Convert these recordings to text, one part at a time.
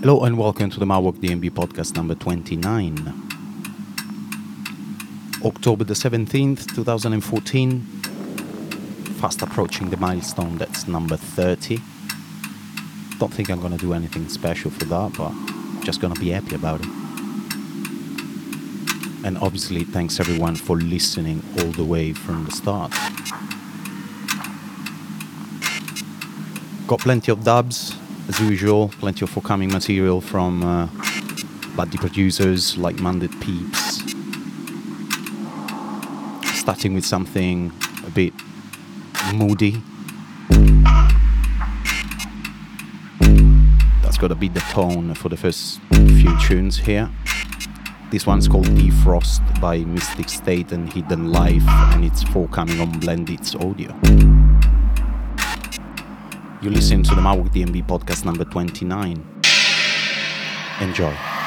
Hello and welcome to the Marwalk D&B podcast number 29. October the 17th, 2014. Fast approaching the milestone that's number 30. Don't think I'm gonna do anything special for that, but just gonna be happy about it. And obviously, thanks everyone for listening all the way from the start. Got plenty of dubs, as usual, plenty of forthcoming material from uh, buddy producers like Mandit Peeps. Starting with something a bit moody. That's got to be the tone for the first few tunes here. This one's called Defrost by Mystic State and Hidden Life, and it's forthcoming on Blended's audio. You listen to the Mawok D&B podcast number 29. Enjoy.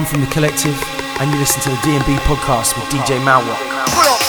Calm from the Collective, and you listen to the D&B podcast with DJ Malwa.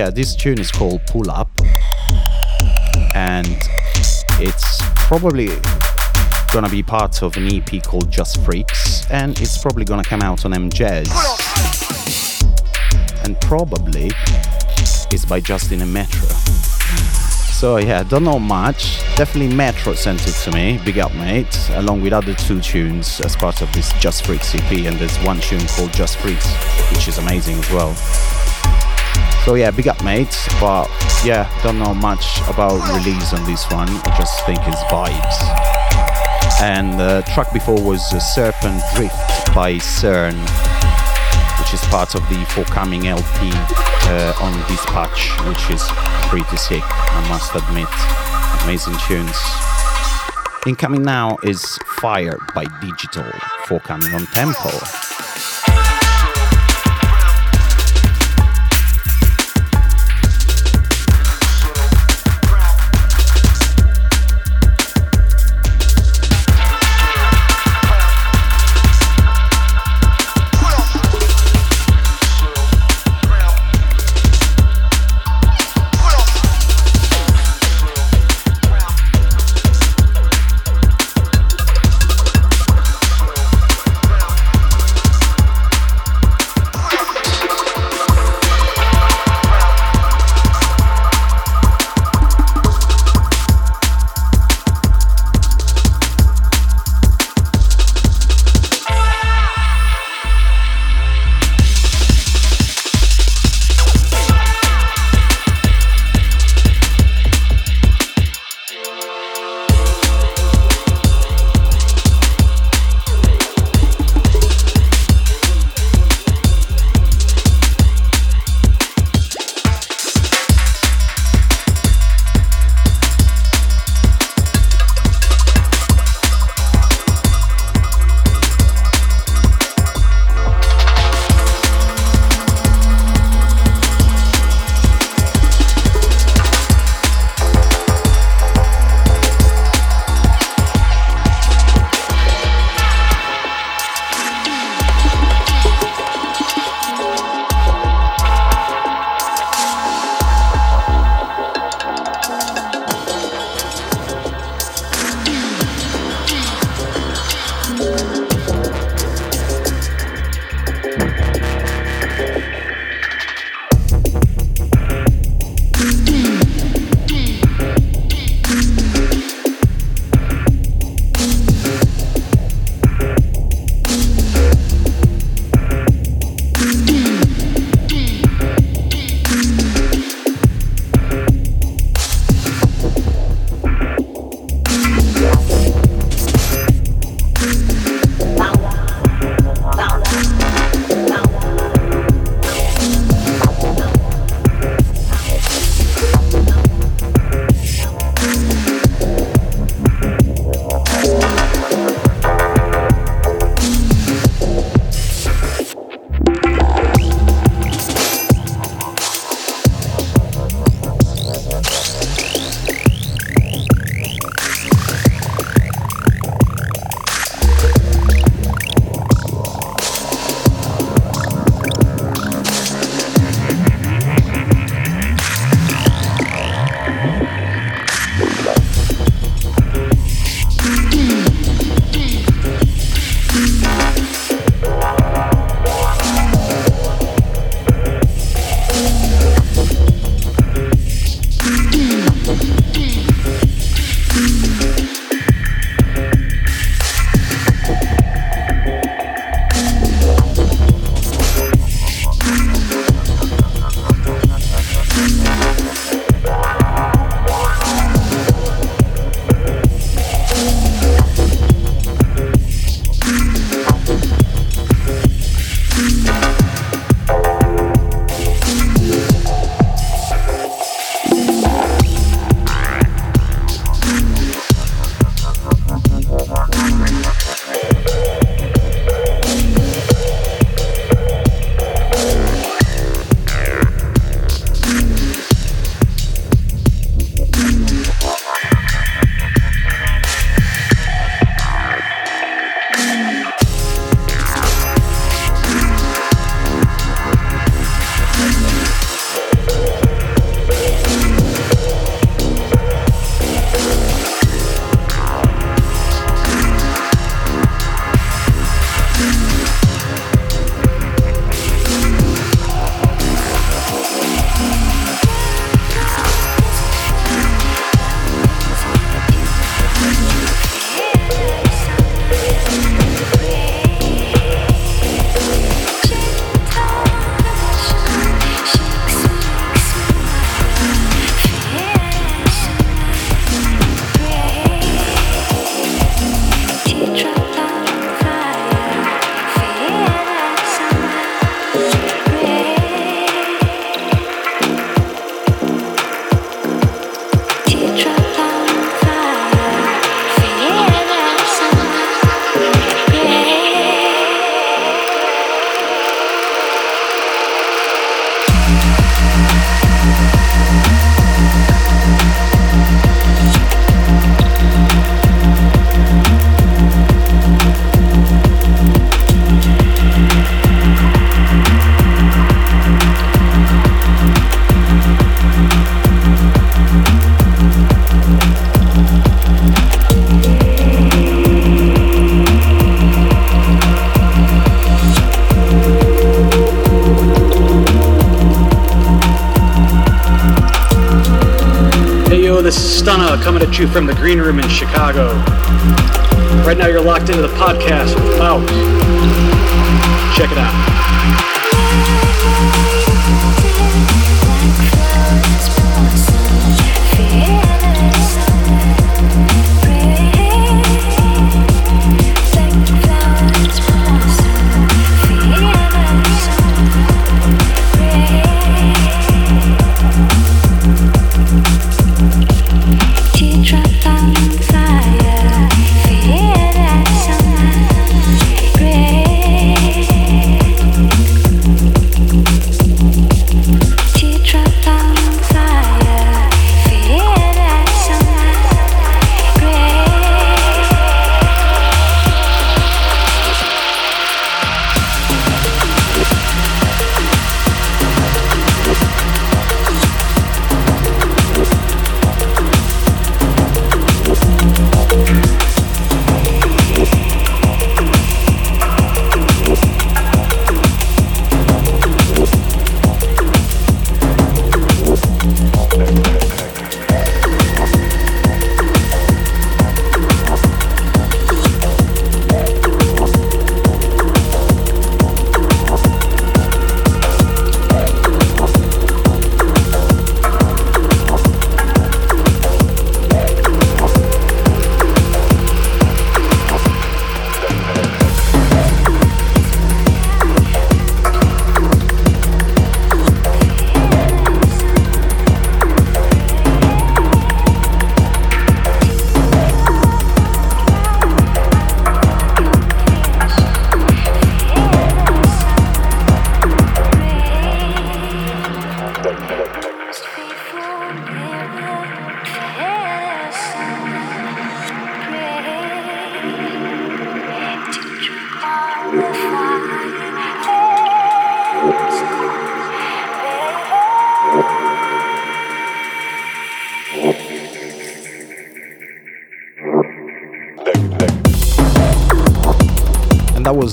Yeah, this tune is called Pull Up, and it's probably gonna be part of an EP called Just Freaks, and it's probably gonna come out on MJazz, and probably it's by Justin and Metro. So yeah, don't know much. Definitely Metro sent it to me, big up mate, along with other two tunes as part of this Just Freaks EP, and there's one tune called Just Freaks, which is amazing as well. So yeah, big up mates, but yeah, don't know much about release on this one. I just think it's vibes. And the track before was uh, Serpent Drift by CERN, which is part of the forthcoming LP uh, on Dispatch, which is pretty sick, I must admit. Amazing tunes. Incoming now is Fire by Digital, forthcoming on Tempo. You from the green room in Chicago.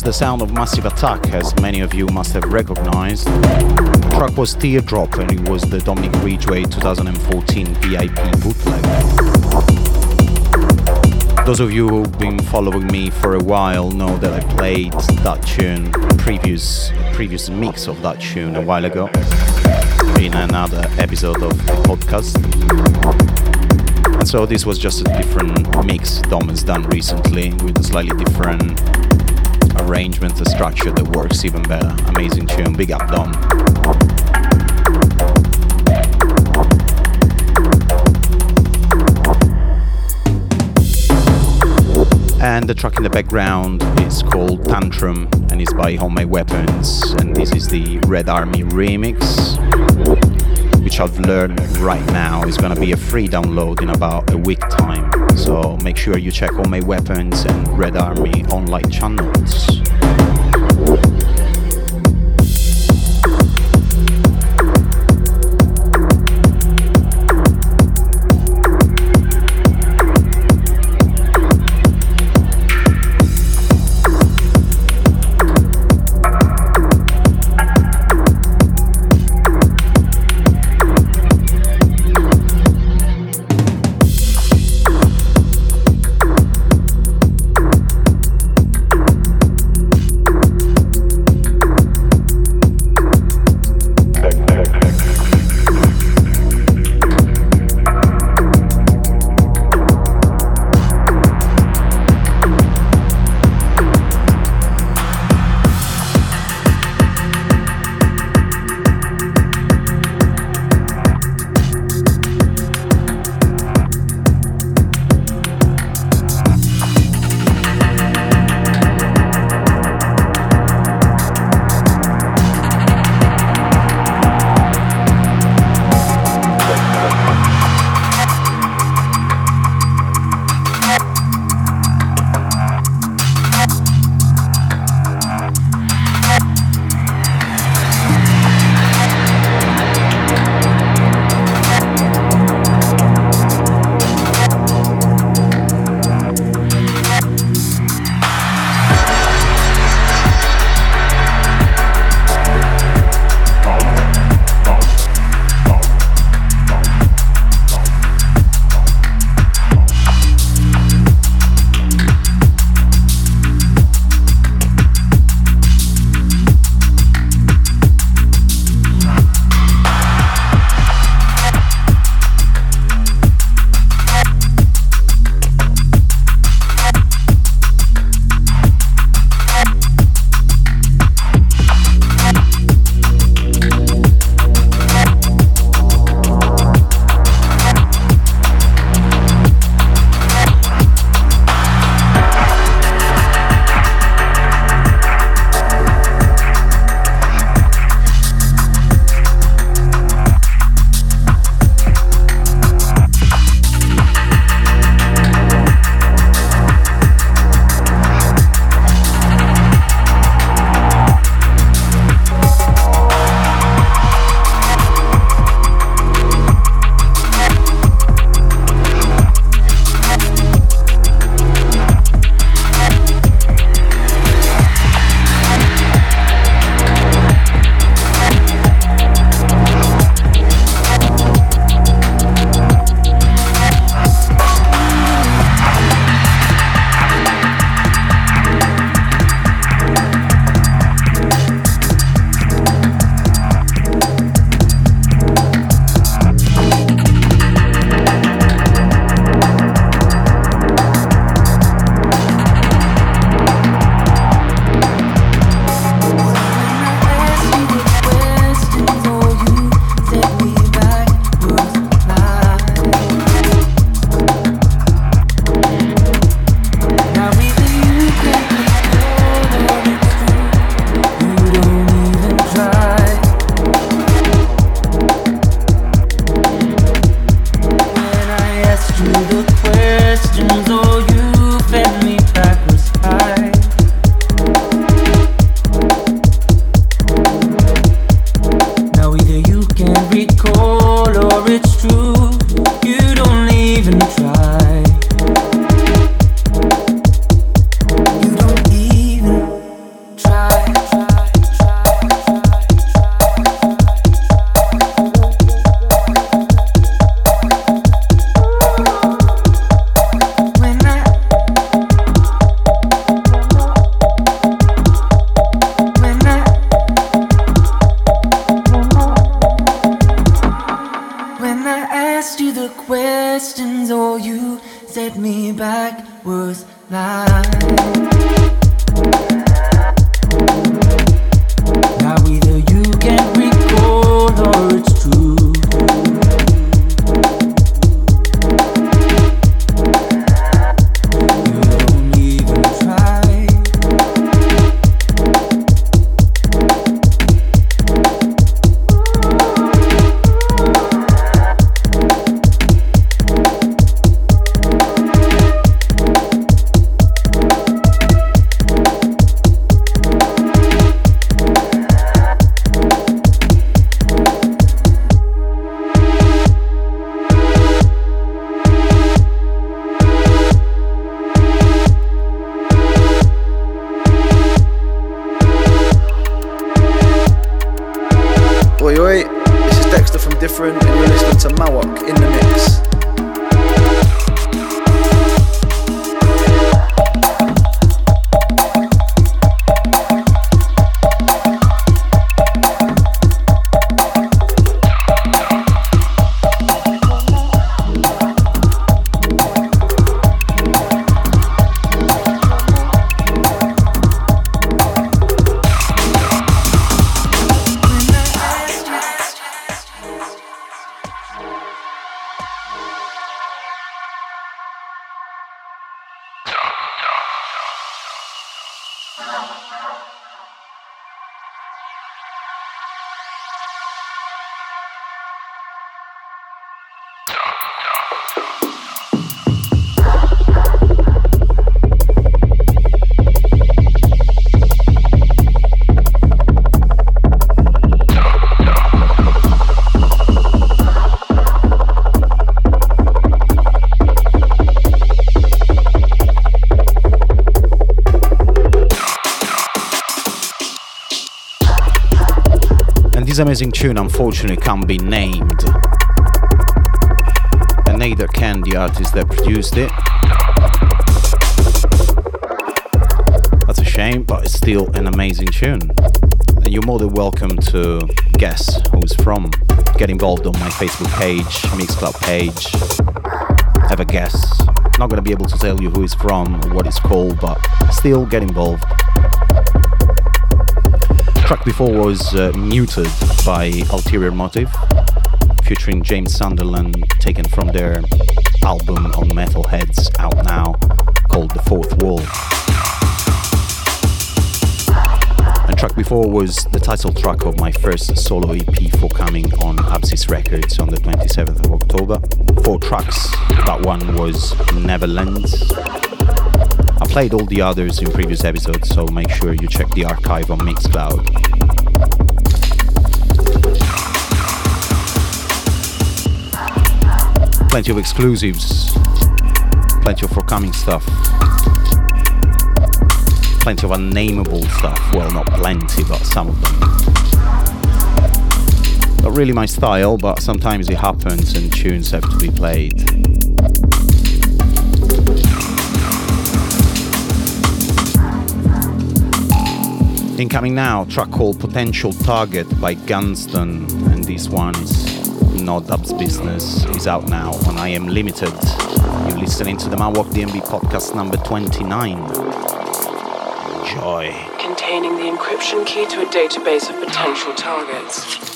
The sound of Massive Attack, as many of you must have recognized. The track was Teardrop, and it was the Dominic Ridgway 2014 VIP bootleg. Those of you who've been following me for a while know that I played that tune, previous previous mix of that tune a while ago, in another episode of the podcast. So this was just a different mix Dom has done recently with a slightly different arrangement, a structure that works even better. Amazing tune, big up Dom. And the track in the background is called Tantrum and is by Homemade Weapons. And this is the Red Army remix, which I've learned right now is gonna be a free download in about a week time. So make sure you check all my Weapons and Red Army online channels. This amazing tune unfortunately can't be named. And neither can the artist that produced it. That's a shame, but it's still an amazing tune. And you're more than welcome to guess who's from. Get involved on my Facebook page, Mixcloud page. Have a guess. Not gonna be able to tell you who it's from what it's called, but still get involved. Track before was uh, Muted by Ulterior Motive, featuring James Sunderland, taken from their album on Metalheadz out now, called The Fourth Wall. And track before was the title track of my first solo EP forthcoming on Absis Records on the 27th of October. Four tracks, that one was Neverlands. Played all the others in previous episodes, so make sure you check the archive on Mixcloud. Plenty of exclusives, plenty of forthcoming stuff, plenty of unnameable stuff. Well, not plenty, but some of them. Not really my style, but sometimes it happens and tunes have to be played. Incoming now, track called Potential Target by Gunston, and this one is not Dub's business, is out now on I Am Limited. You're listening to the Mawok D&B podcast number 29. Joy. containing the encryption key to a database of potential targets.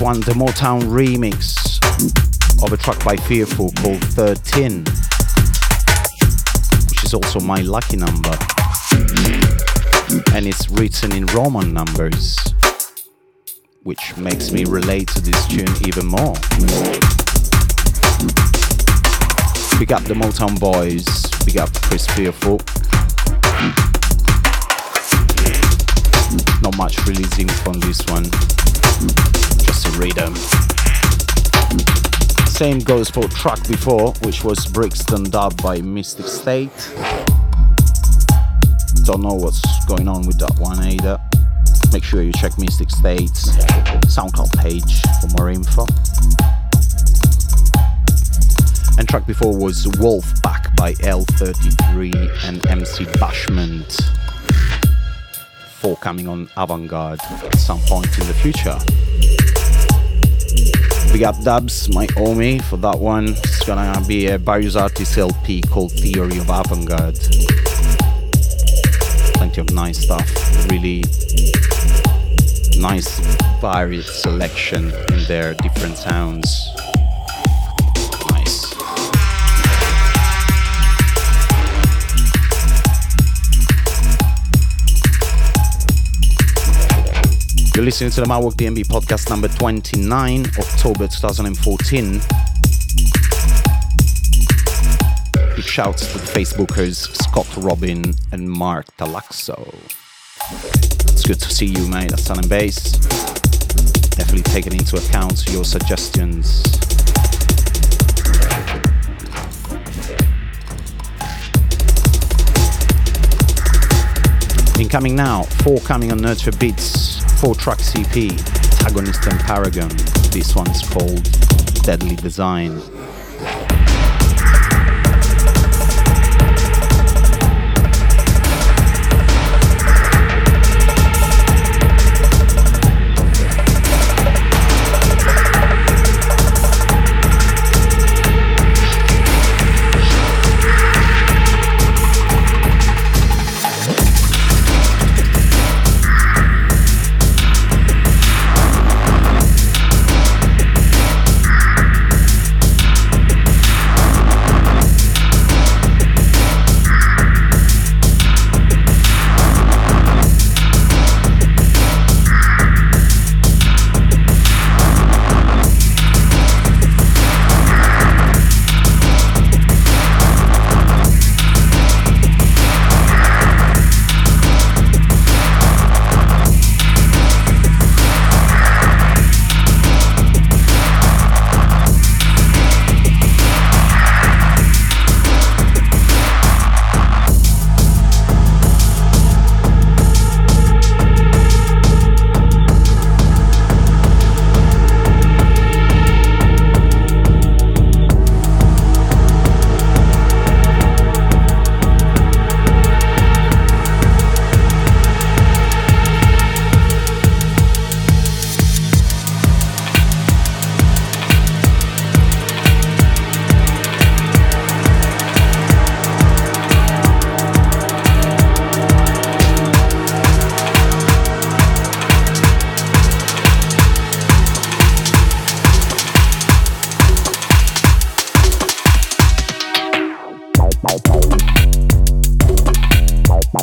One, the Motown remix of a track by Fearful called 13, which is also my lucky number. And it's written in Roman numbers, which makes me relate to this tune even more. Big up the Motown boys, big up Chris Fearful. Not much releasing from this one, rhythm. Same goes for track before, which was Brixton Dub by Mystic State. Don't know what's going on with that one either. Make sure you check Mystic State's SoundCloud page for more info. And track before was Wolf Back by L33 and MC Bashment. Four coming on Avantgarde at some point in the future. Big up Dubs, my Omi, for that one. It's gonna be a Barrios Artist LP called Theory of Avant-Garde. Plenty of nice stuff. Really nice varied selection in their different sounds. You're listening to the Mawok D&B podcast number 29, October 2014. Big shouts to the Facebookers Scott Robin and Mark Talaxo. It's good to see you, mate, at Sun and Bass. Definitely taking into account your suggestions. Incoming now, four coming on Nurture Beats, four track CP, Antagonist and Paragon. This one's called Deadly Design.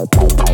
Bye.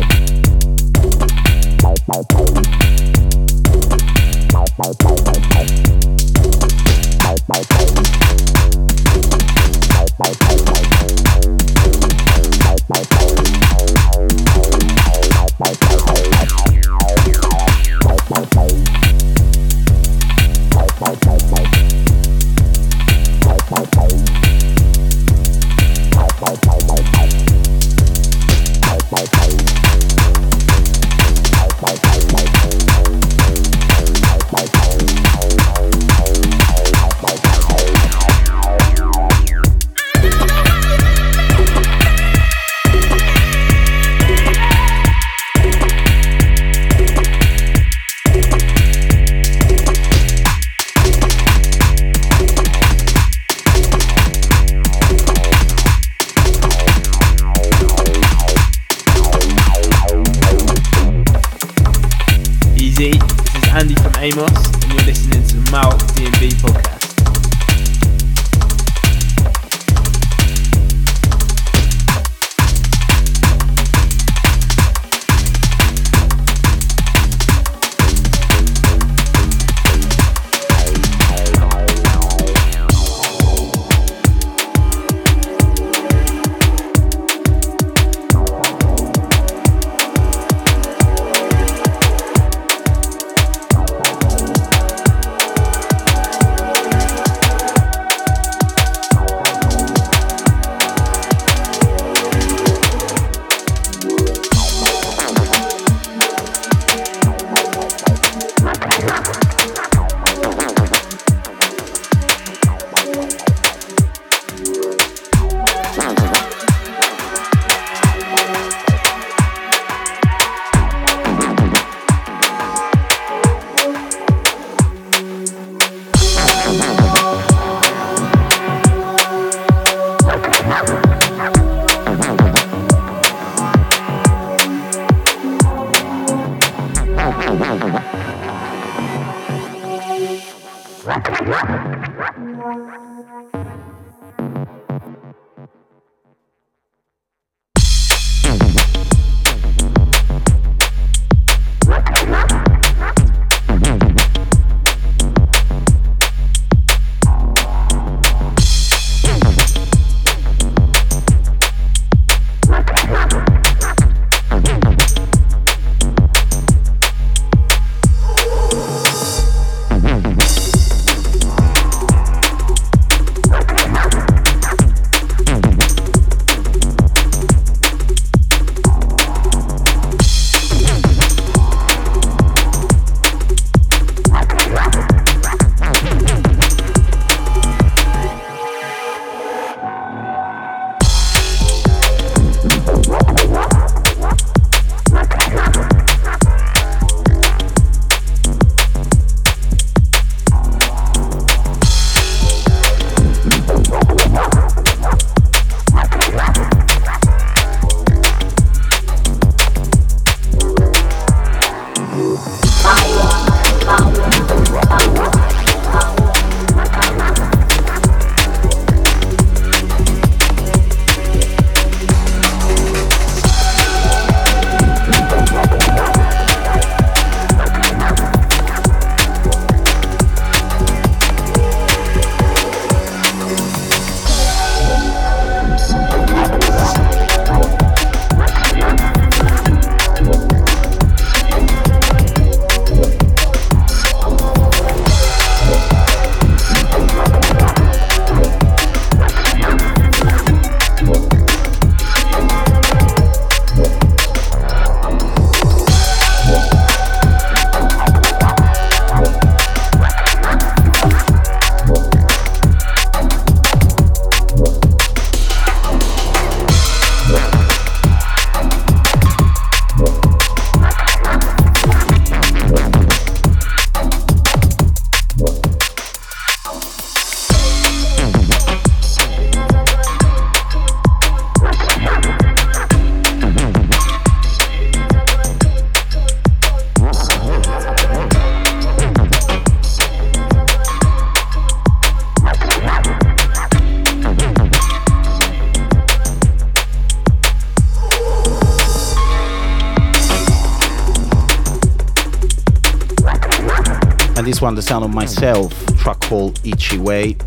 One, the sound of myself, track called Ichiway,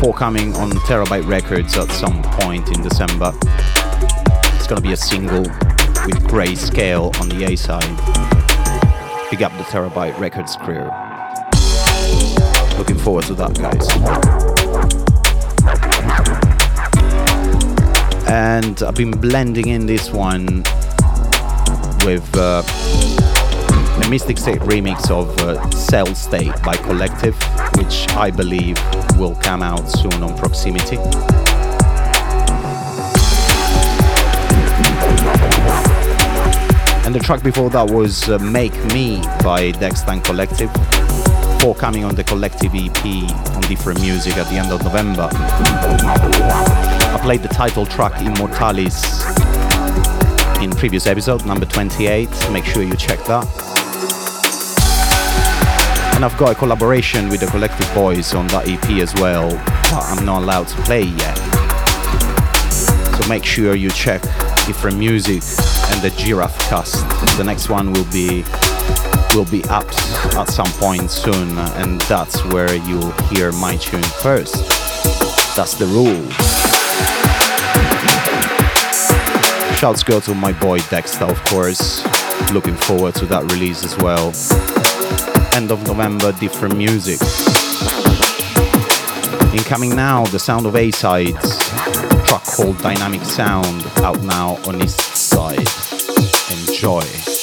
forthcoming on Terabyte Records at some point in December. It's gonna be a single with grayscale on the A side. Big up the Terabyte Records crew. Looking forward to that, guys. And I've been blending in this one with. Uh, a Mystic State remix of uh, Cell State by Collective, which I believe will come out soon on Proximity. And the track before that was uh, Make Me by Dextan Collective, forthcoming on the Collective EP on different music at the end of November. I played the title track Immortalis in previous episode, number 28. Make sure you check that. And I've got a collaboration with the Collective Boys on that EP as well, but I'm not allowed to play yet. So make sure you check different music and the Giraffe cast. The next one will be will be up at some point soon, and that's where you'll hear my tune first. That's the rule. Shouts go to my boy Dexta, of course. Looking forward to that release as well. End of November, different music. Incoming now, the sound of A-Sides, track called Dynamic Sound, out now on East Side. Enjoy.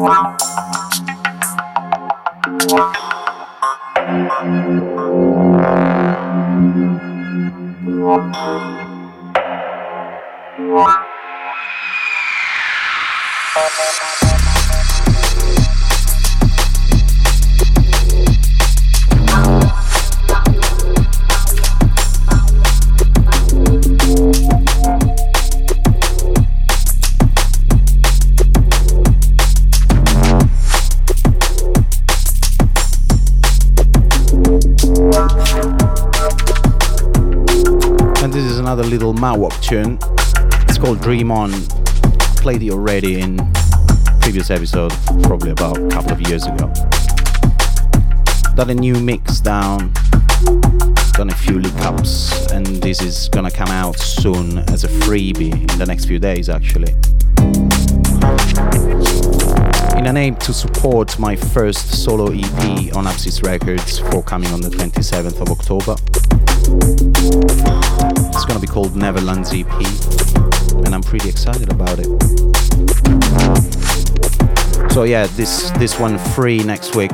Wow. Mawok tune. It's called Dream On. Played it already in previous episode, probably about a couple of years ago. Done a new mix down, done a few lick ups, and this is gonna come out soon as a freebie in the next few days actually. In an aim to support my first solo EP on Apsis Records forthcoming on the 27th of October. It's gonna be called Neverlands EP, and I'm pretty excited about it. So yeah, this this one free next week.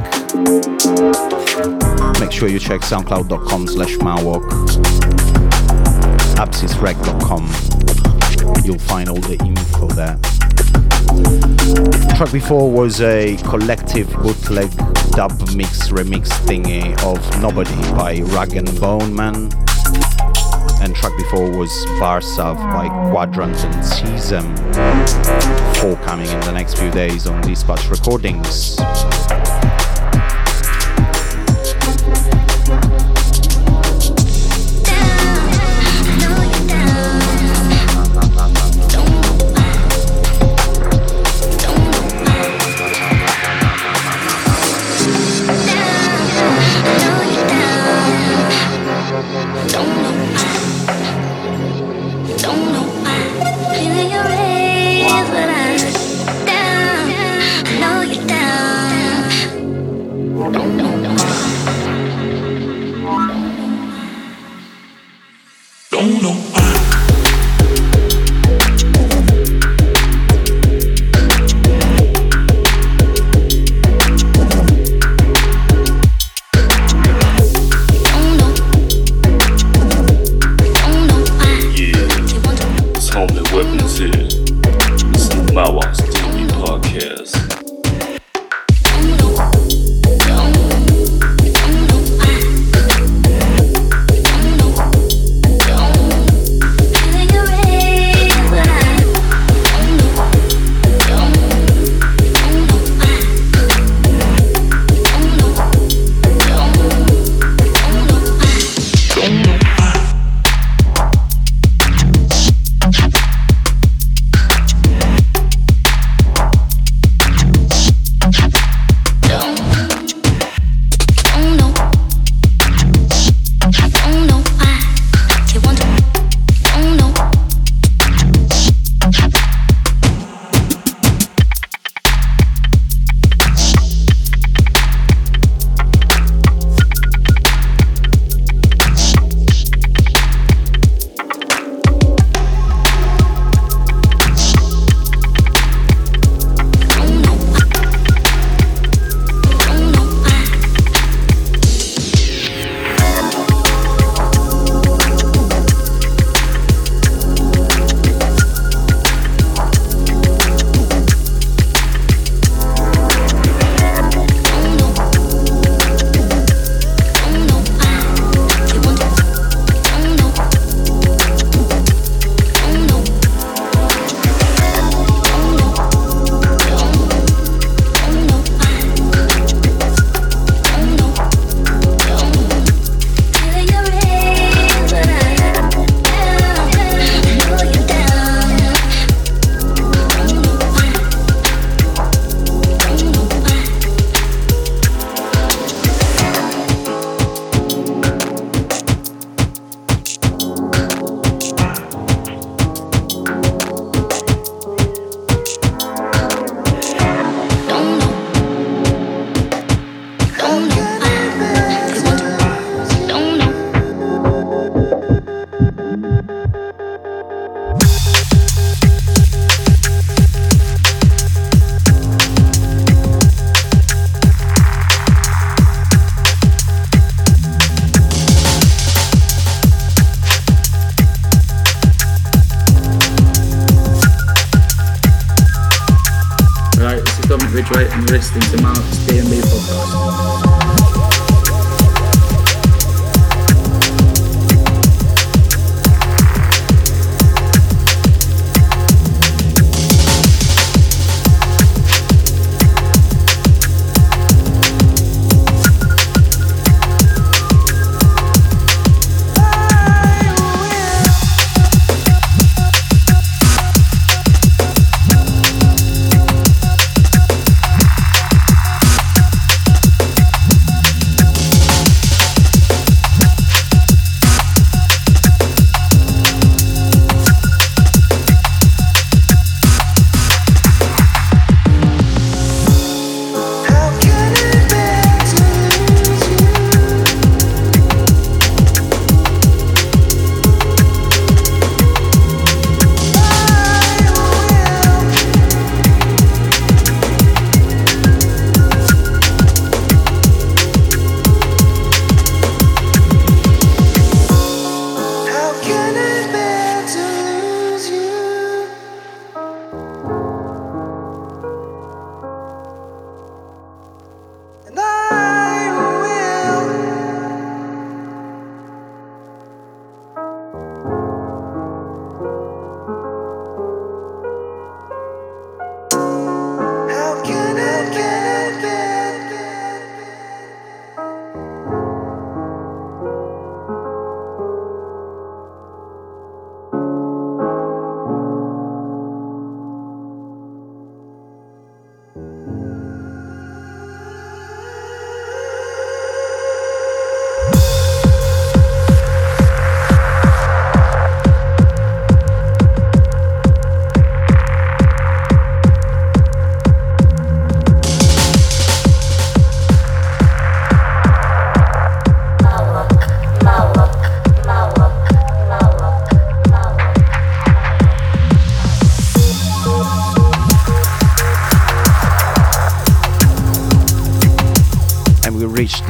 Make sure you check soundcloud.com slash mawok, abscisrec.com. You'll find all the info there. Track before was a collective bootleg dub mix remix thingy of Nobody by Rag and Bone Man. And track before was Varsav by Quadrant and Season. Four coming in the next few days on Dispatch Recordings.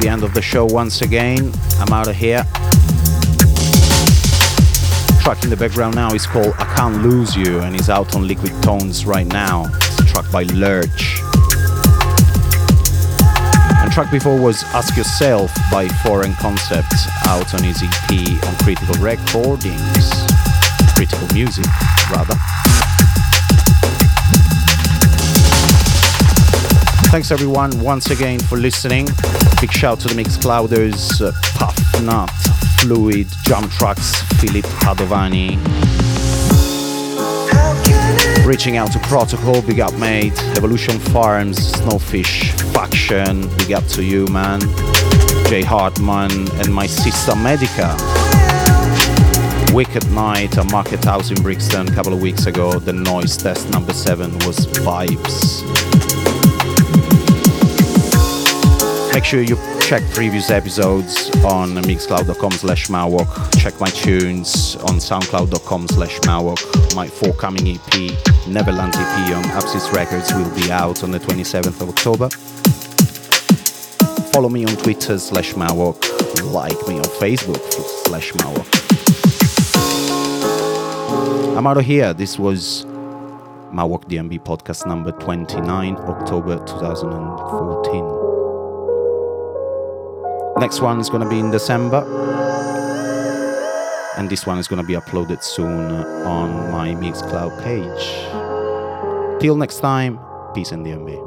The end of the show once again. I'm out of here. Track in the background now is called I Can't Lose You and is out on Liquid Tones right now. It's a track by Lurch. And track before was Ask Yourself by Foreign Concepts out on his EP on Critical Recordings. Critical Music, rather. Thanks everyone once again for listening. Big shout to the Mixclouders, uh, Puff Nut, Fluid, Jump Trucks, Philip Padovani. Reaching out to Protocol, big up mate, Evolution Farms, Snowfish, Faction, big up to you man, Jay Hartman and my sister Medica. Wicked Night at Market House in Brixton a couple of weeks ago. The noise test number seven was vibes. Make sure you check previous episodes on mixcloud.com slash mawok. Check my tunes on soundcloud.com slash mawok. My forthcoming EP, Neverland EP on Abscess Records will be out on the 27th of October. Follow me on Twitter slash mawok. Like me on Facebook slash mawok. I'm out of here. This was Mawok D&B podcast number 29, October 2014. Next one is going to be in December. And this one is going to be uploaded soon on my Mixcloud page. Till next time, peace and D&B.